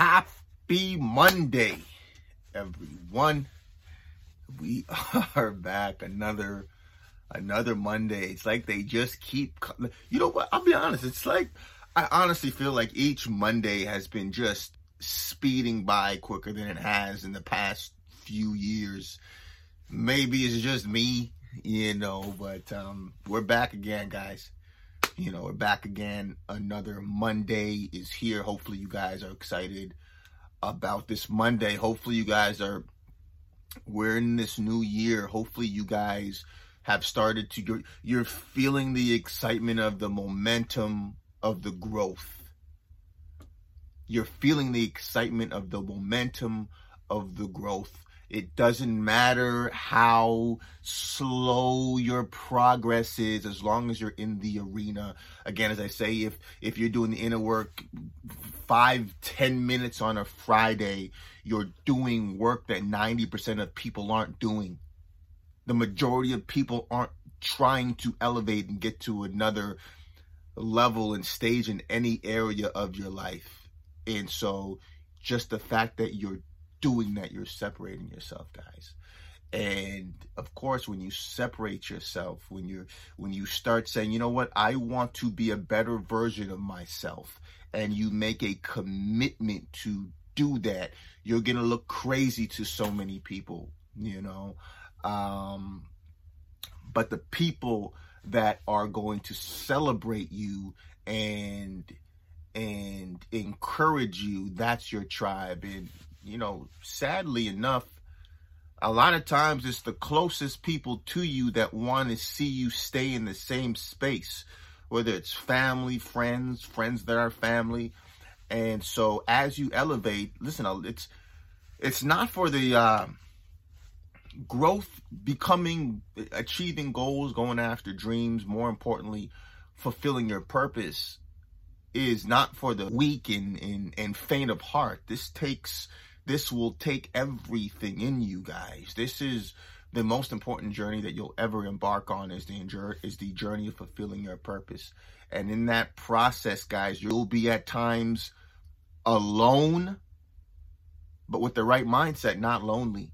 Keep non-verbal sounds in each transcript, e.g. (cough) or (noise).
Happy Monday, everyone. We (laughs) are back another another Monday. It's like they just keep you know what? I'll be honest, it's like I honestly feel like each Monday has been just speeding by quicker than it has in the past few years. Maybe it's just me, you know, but um we're back again, guys you know, we're back again. Another Monday is here. Hopefully, you guys are excited about this Monday. Hopefully, you guys are. We're in this new year. Hopefully, you guys have started to. You're, you're feeling the excitement of the momentum of the growth. You're feeling the excitement of the momentum of the growth. It doesn't matter how slow your progress is as long as you're in the arena. Again, as I say, if if you're doing the inner work five, ten minutes on a Friday, you're doing work that 90% of people aren't doing. The majority of people aren't trying to elevate and get to another level and stage in any area of your life. And so just the fact that you're doing that, you're separating yourself, guys. And of course, when you separate yourself, when you when you start saying, you know what, I want to be a better version of myself, and you make a commitment to do that, you're gonna look crazy to so many people, you know. Um, but the people that are going to celebrate you and and encourage you, that's your tribe. And you know, sadly enough, a lot of times it's the closest people to you that want to see you stay in the same space, whether it's family, friends, friends that are family. And so as you elevate, listen, it's it's not for the uh, growth, becoming, achieving goals, going after dreams. More importantly, fulfilling your purpose is not for the weak and, and, and faint of heart. This takes this will take everything in you guys. This is the most important journey that you'll ever embark on is the is the journey of fulfilling your purpose. And in that process, guys, you'll be at times alone, but with the right mindset, not lonely.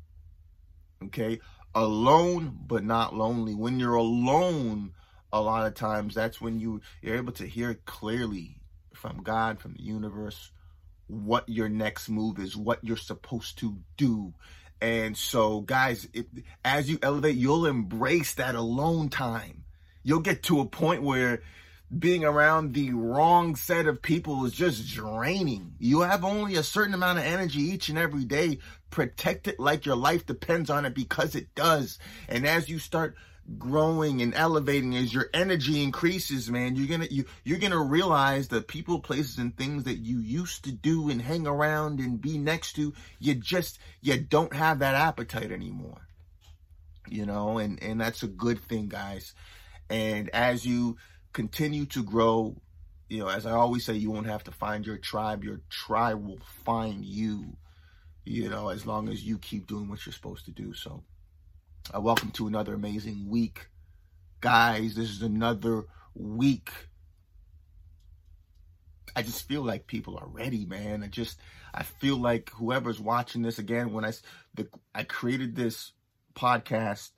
Okay? Alone, but not lonely. When you're alone, a lot of times that's when you, you're able to hear clearly from God, from the universe, what your next move is, what you're supposed to do. And so, guys, it, as you elevate, you'll embrace that alone time. You'll get to a point where being around the wrong set of people is just draining. You have only a certain amount of energy each and every day. Protect it like your life depends on it because it does. And as you start growing and elevating. As your energy increases man you're gonna you you're gonna realize the people places and things that you used to do and hang around and be next to you just you don't have that appetite anymore. You know and and that's a good thing guys. And as you continue to grow you know as i always say you won't have to find your tribe. Your tribe will find you you know as long as you keep doing what you're supposed to do. So uh, welcome to another amazing week. Guys, this is another week. I just feel like people are ready, man. I just, I feel like whoever's watching this again, when I, the, I created this podcast,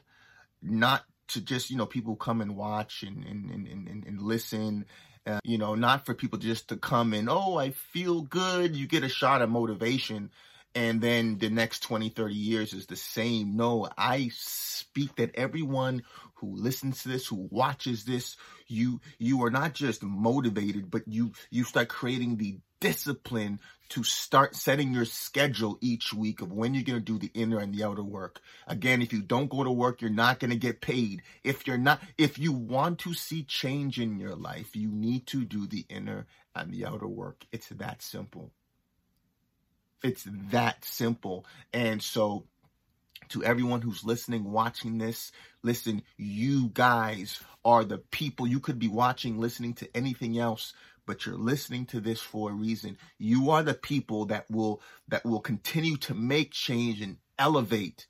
not to just, you know, people come and watch and, and, and, and, and listen, uh, you know, not for people just to come and, oh, I feel good. You get a shot of motivation and then the next 20, 30 years is the same. No, I speak that everyone who listens to this, who watches this, you you are not just motivated, but you you start creating the discipline to start setting your schedule each week of when you're going to do the inner and the outer work. Again, if you don't go to work, you're not going to get paid. If you're not if you want to see change in your life, you need to do the inner and the outer work. It's that simple. It's that simple. And so to everyone who's listening, watching this, listen, you guys are the people you could be watching, listening to anything else, but you're listening to this for a reason. You are the people that will, that will continue to make change and elevate.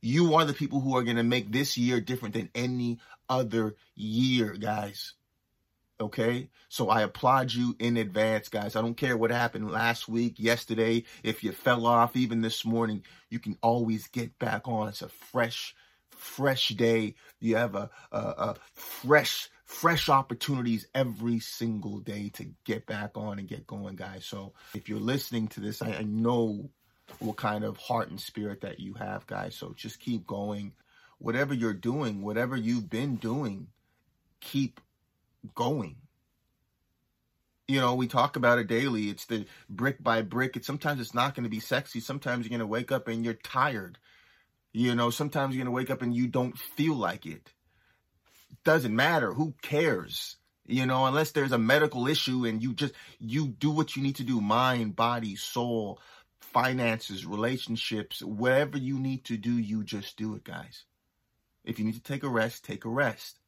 You are the people who are going to make this year different than any other year, guys. Okay. So I applaud you in advance, guys. I don't care what happened last week, yesterday. If you fell off, even this morning, you can always get back on. It's a fresh, fresh day. You have a, a, a fresh, fresh opportunities every single day to get back on and get going, guys. So if you're listening to this, I, I know what kind of heart and spirit that you have, guys. So just keep going. Whatever you're doing, whatever you've been doing, keep going. You know, we talk about it daily. It's the brick by brick. It's sometimes it's not going to be sexy. Sometimes you're going to wake up and you're tired. You know, sometimes you're going to wake up and you don't feel like it. Doesn't matter. Who cares? You know, unless there's a medical issue and you just you do what you need to do, mind, body, soul, finances, relationships, whatever you need to do, you just do it, guys. If you need to take a rest, take a rest.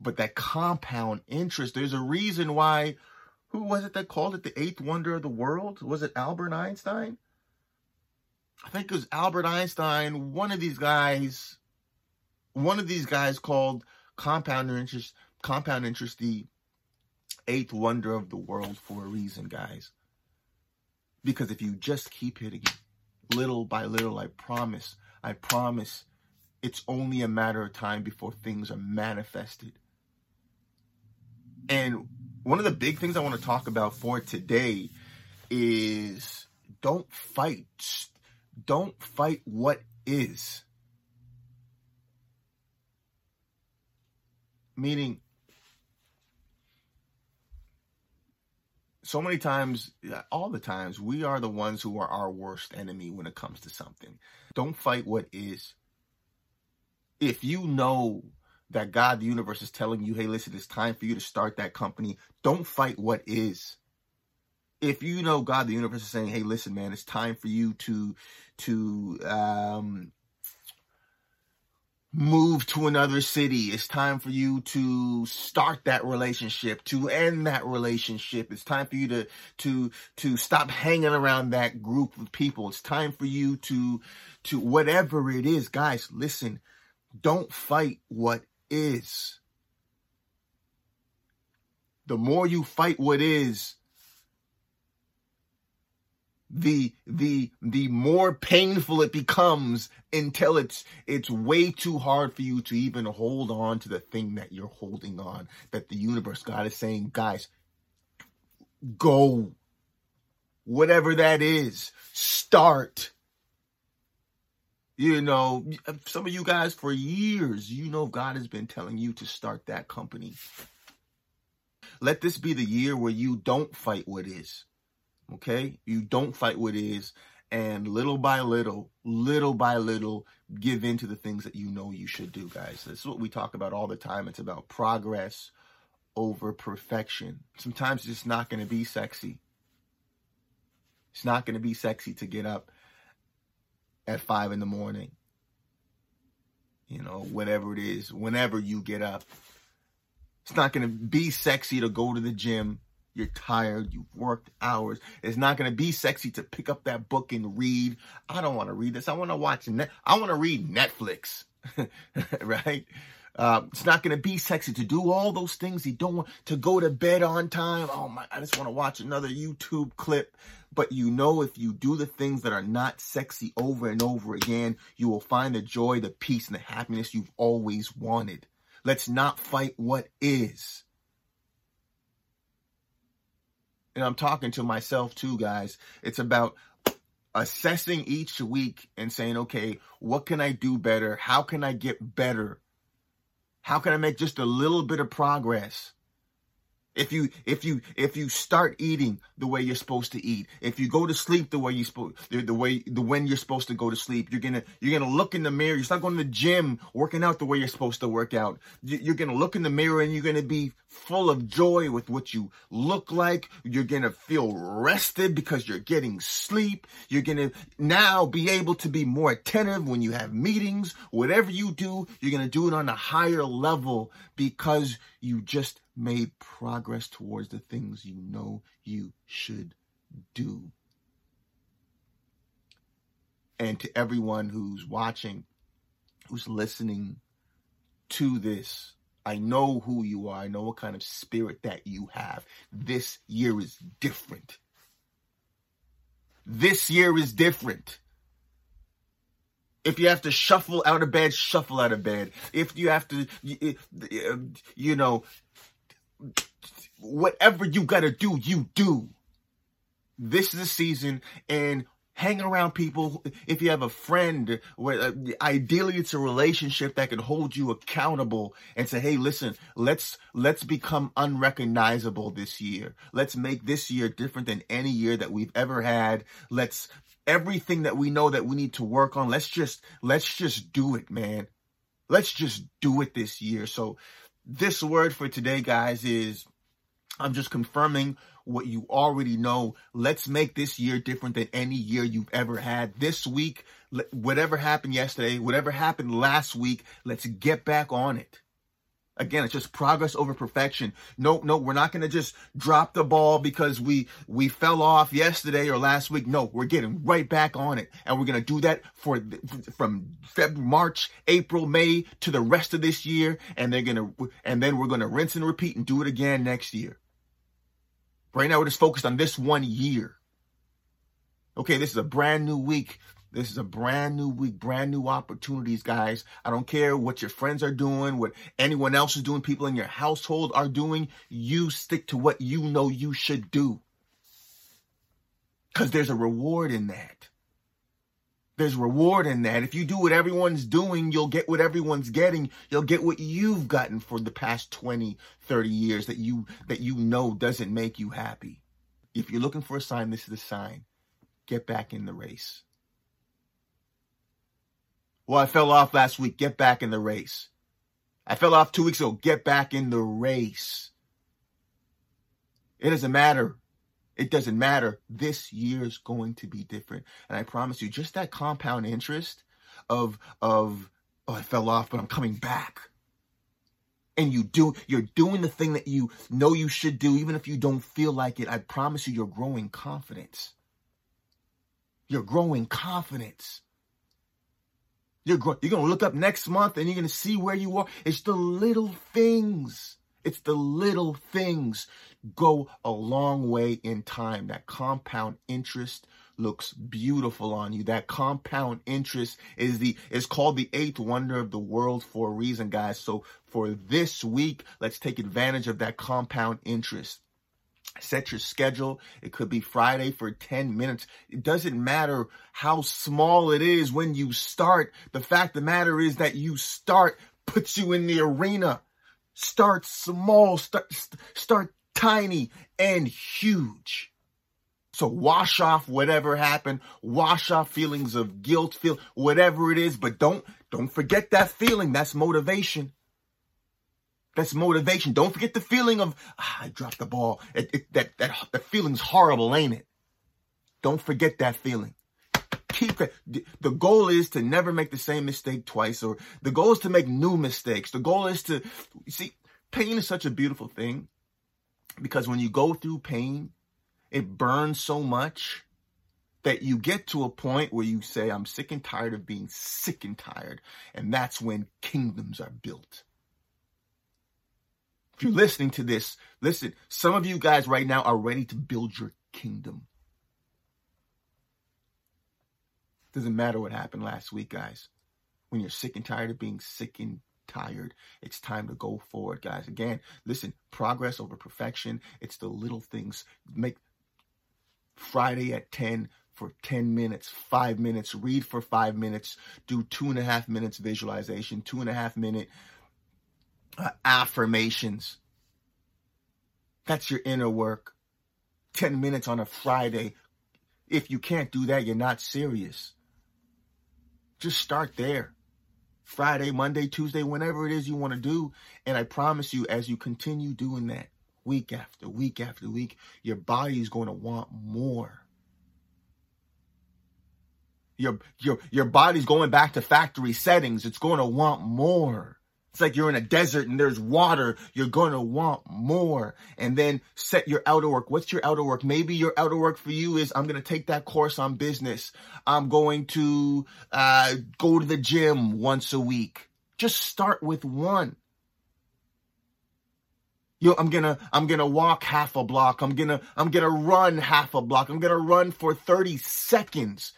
But that compound interest, there's a reason why, who was it that called it the eighth wonder of the world? Was it Albert Einstein? I think it was Albert Einstein. One of these guys, one of these guys called compound interest, compound interest the eighth wonder of the world for a reason, guys. Because if you just keep hitting it little by little, I promise, I promise, it's only a matter of time before things are manifested. And one of the big things I want to talk about for today is don't fight. Don't fight what is. Meaning, so many times, all the times, we are the ones who are our worst enemy when it comes to something. Don't fight what is. If you know that God, the universe is telling you, hey, listen, it's time for you to start that company. Don't fight what is. If you know God, the universe is saying, hey, listen, man, it's time for you to to um, move to another city. It's time for you to start that relationship, to end that relationship. It's time for you to to to stop hanging around that group of people. It's time for you to to whatever it is, guys. Listen, don't fight what is. The more you fight what is, the the the more painful it becomes until it's it's way too hard for you to even hold on to the thing that you're holding on that the universe god is saying guys go whatever that is start you know, some of you guys for years, you know, God has been telling you to start that company. Let this be the year where you don't fight what is. Okay? You don't fight what is. And little by little, little by little, give in to the things that you know you should do, guys. This is what we talk about all the time. It's about progress over perfection. Sometimes it's not going to be sexy. It's not going to be sexy to get up at five in the morning. You know, whatever it is, whenever you get up. It's not going to be sexy to go to the gym. You're tired. You've worked hours. It's not going to be sexy to pick up that book and read. I don't want to read this. I want to watch. Net- I want to read Netflix, (laughs) right? Uh, it's not going to be sexy to do all those things you don't want to go to bed on time. Oh my, I just want to watch another YouTube clip. But you know, if you do the things that are not sexy over and over again, you will find the joy, the peace, and the happiness you've always wanted. Let's not fight what is. And I'm talking to myself too, guys. It's about assessing each week and saying, okay, what can I do better? How can I get better? How can I make just a little bit of progress? If you if you if you start eating the way you're supposed to eat, if you go to sleep the way you supposed the, the way the when you're supposed to go to sleep, you're gonna you're gonna look in the mirror. You start going to the gym, working out the way you're supposed to work out. You're gonna look in the mirror and you're gonna be full of joy with what you look like. You're gonna feel rested because you're getting sleep. You're gonna now be able to be more attentive when you have meetings. Whatever you do, you're gonna do it on a higher level because you just made progress towards the things you know you should do. And to everyone who's watching, who's listening to this, I know who you are. I know what kind of spirit that you have. This year is different. This year is different. If you have to shuffle out of bed, shuffle out of bed. If you have to, you know, whatever you got to do, you do. This is the season, and hang around people. If you have a friend, where uh, ideally it's a relationship that can hold you accountable and say, "Hey, listen, let's let's become unrecognizable this year. Let's make this year different than any year that we've ever had. Let's everything that we know that we need to work on. Let's just let's just do it, man. Let's just do it this year." So, this word for today, guys, is I'm just confirming what you already know. Let's make this year different than any year you've ever had. This week, whatever happened yesterday, whatever happened last week, let's get back on it. Again, it's just progress over perfection. No, no, we're not going to just drop the ball because we, we fell off yesterday or last week. No, we're getting right back on it. And we're going to do that for, from February, March, April, May to the rest of this year. And they're going to, and then we're going to rinse and repeat and do it again next year. Right now, we're just focused on this one year. Okay, this is a brand new week. This is a brand new week, brand new opportunities, guys. I don't care what your friends are doing, what anyone else is doing, people in your household are doing. You stick to what you know you should do. Because there's a reward in that. There's reward in that. If you do what everyone's doing, you'll get what everyone's getting. You'll get what you've gotten for the past 20, 30 years that you that you know doesn't make you happy. If you're looking for a sign, this is the sign. Get back in the race. Well, I fell off last week. Get back in the race. I fell off two weeks ago. Get back in the race. It doesn't matter it doesn't matter. This year is going to be different. And I promise you, just that compound interest of, of, oh, I fell off, but I'm coming back. And you do, you're doing the thing that you know you should do, even if you don't feel like it. I promise you, you're growing confidence. You're growing confidence. You're, gro- you're going to look up next month and you're going to see where you are. It's the little things. It's the little things go a long way in time. That compound interest looks beautiful on you. That compound interest is the is called the eighth wonder of the world for a reason, guys. So for this week, let's take advantage of that compound interest. Set your schedule. It could be Friday for 10 minutes. It doesn't matter how small it is when you start. The fact the matter is that you start puts you in the arena. Start small, start, start tiny and huge. So wash off whatever happened, wash off feelings of guilt, feel whatever it is, but don't don't forget that feeling. That's motivation. That's motivation. Don't forget the feeling of ah, I dropped the ball. It, it, that that the feeling's horrible, ain't it? Don't forget that feeling. Keep. The goal is to never make the same mistake twice, or the goal is to make new mistakes. The goal is to see. Pain is such a beautiful thing because when you go through pain, it burns so much that you get to a point where you say, I'm sick and tired of being sick and tired. And that's when kingdoms are built. If you're listening to this, listen, some of you guys right now are ready to build your kingdom. Doesn't matter what happened last week, guys. When you're sick and tired of being sick and tired. It's time to go forward, guys. Again, listen, progress over perfection. It's the little things. Make Friday at 10 for 10 minutes, five minutes, read for five minutes, do two and a half minutes visualization, two and a half minute uh, affirmations. That's your inner work. 10 minutes on a Friday. If you can't do that, you're not serious. Just start there. Friday, Monday, Tuesday, whenever it is you want to do. And I promise you, as you continue doing that week after week after week, your body is going to want more. Your, your, your body's going back to factory settings. It's going to want more. It's like you're in a desert and there's water. You're going to want more. And then set your outer work. What's your outer work? Maybe your outer work for you is I'm going to take that course on business. I'm going to uh, go to the gym once a week. Just start with one. Yo, I'm gonna, I'm gonna walk half a block. I'm gonna, I'm gonna run half a block. I'm gonna run for 30 seconds.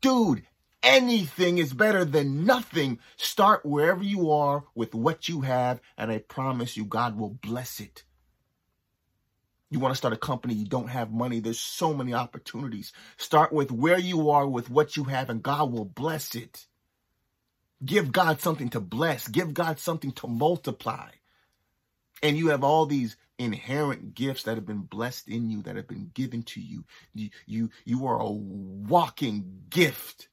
Dude, anything is better than nothing. Start wherever you are with what you have, and I promise you, God will bless it. You want to start a company, you don't have money. There's so many opportunities. Start with where you are with what you have, and God will bless it. Give God something to bless, give God something to multiply. And you have all these inherent gifts that have been blessed in you, that have been given to you. You, you, you are a walking gift.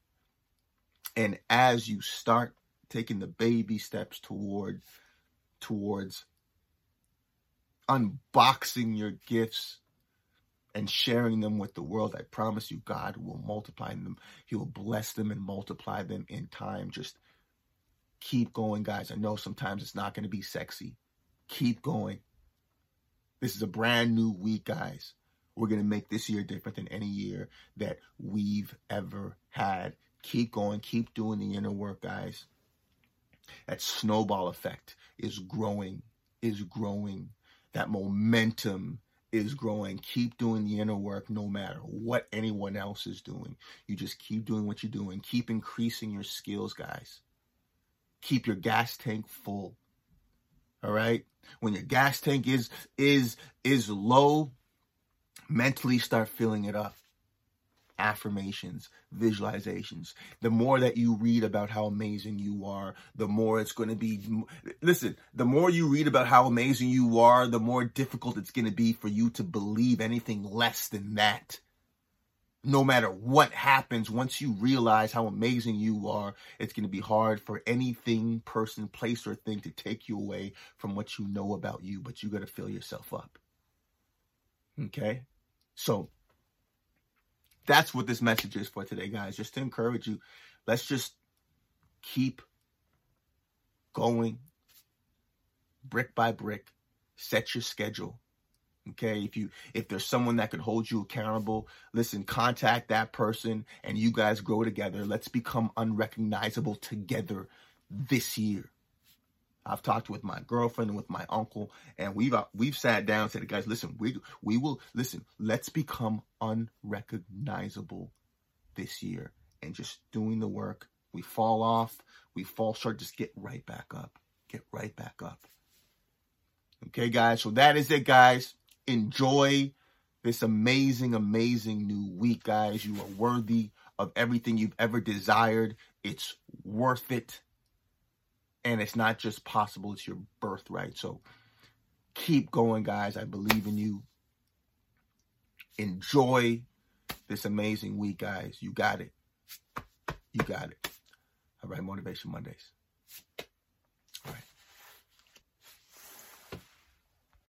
And as you start taking the baby steps toward, towards unboxing your gifts and sharing them with the world, I promise you, God will multiply them. He will bless them and multiply them in time. Just keep going, guys. I know sometimes it's not going to be sexy. Keep going. This is a brand new week, guys. We're going to make this year different than any year that we've ever had. Keep going. Keep doing the inner work, guys. That snowball effect is growing, is growing. That momentum is growing. Keep doing the inner work no matter what anyone else is doing. You just keep doing what you're doing. Keep increasing your skills, guys. Keep your gas tank full. All right? When your gas tank is is is low, mentally start filling it up. Affirmations, visualizations. The more that you read about how amazing you are, the more it's going to be. Listen, the more you read about how amazing you are, the more difficult it's going to be for you to believe anything less than that no matter what happens, once you realize how amazing you are, it's going to be hard for anything, person, place, or thing to take you away from what you know about you, but you got to fill yourself up. Okay? So, that's what this message is for today, guys. Just to encourage you, let's just keep going brick by brick, set your schedule, Okay, if you if there's someone that could hold you accountable, listen, contact that person and you guys grow together. Let's become unrecognizable together this year. I've talked with my girlfriend and with my uncle, and we've uh, we've sat down and said, guys, listen, we we will listen. Let's become unrecognizable this year, and just doing the work. We fall off, we fall short. Just get right back up. Get right back up. Okay, guys. So that is it, guys enjoy this amazing, amazing new week, guys. You are worthy of everything you've ever desired. It's worth it. And it's not just possible, it's your birthright. So keep going, guys. I believe in you. Enjoy this amazing week, guys. You got it. You got it. All right, Motivation Mondays.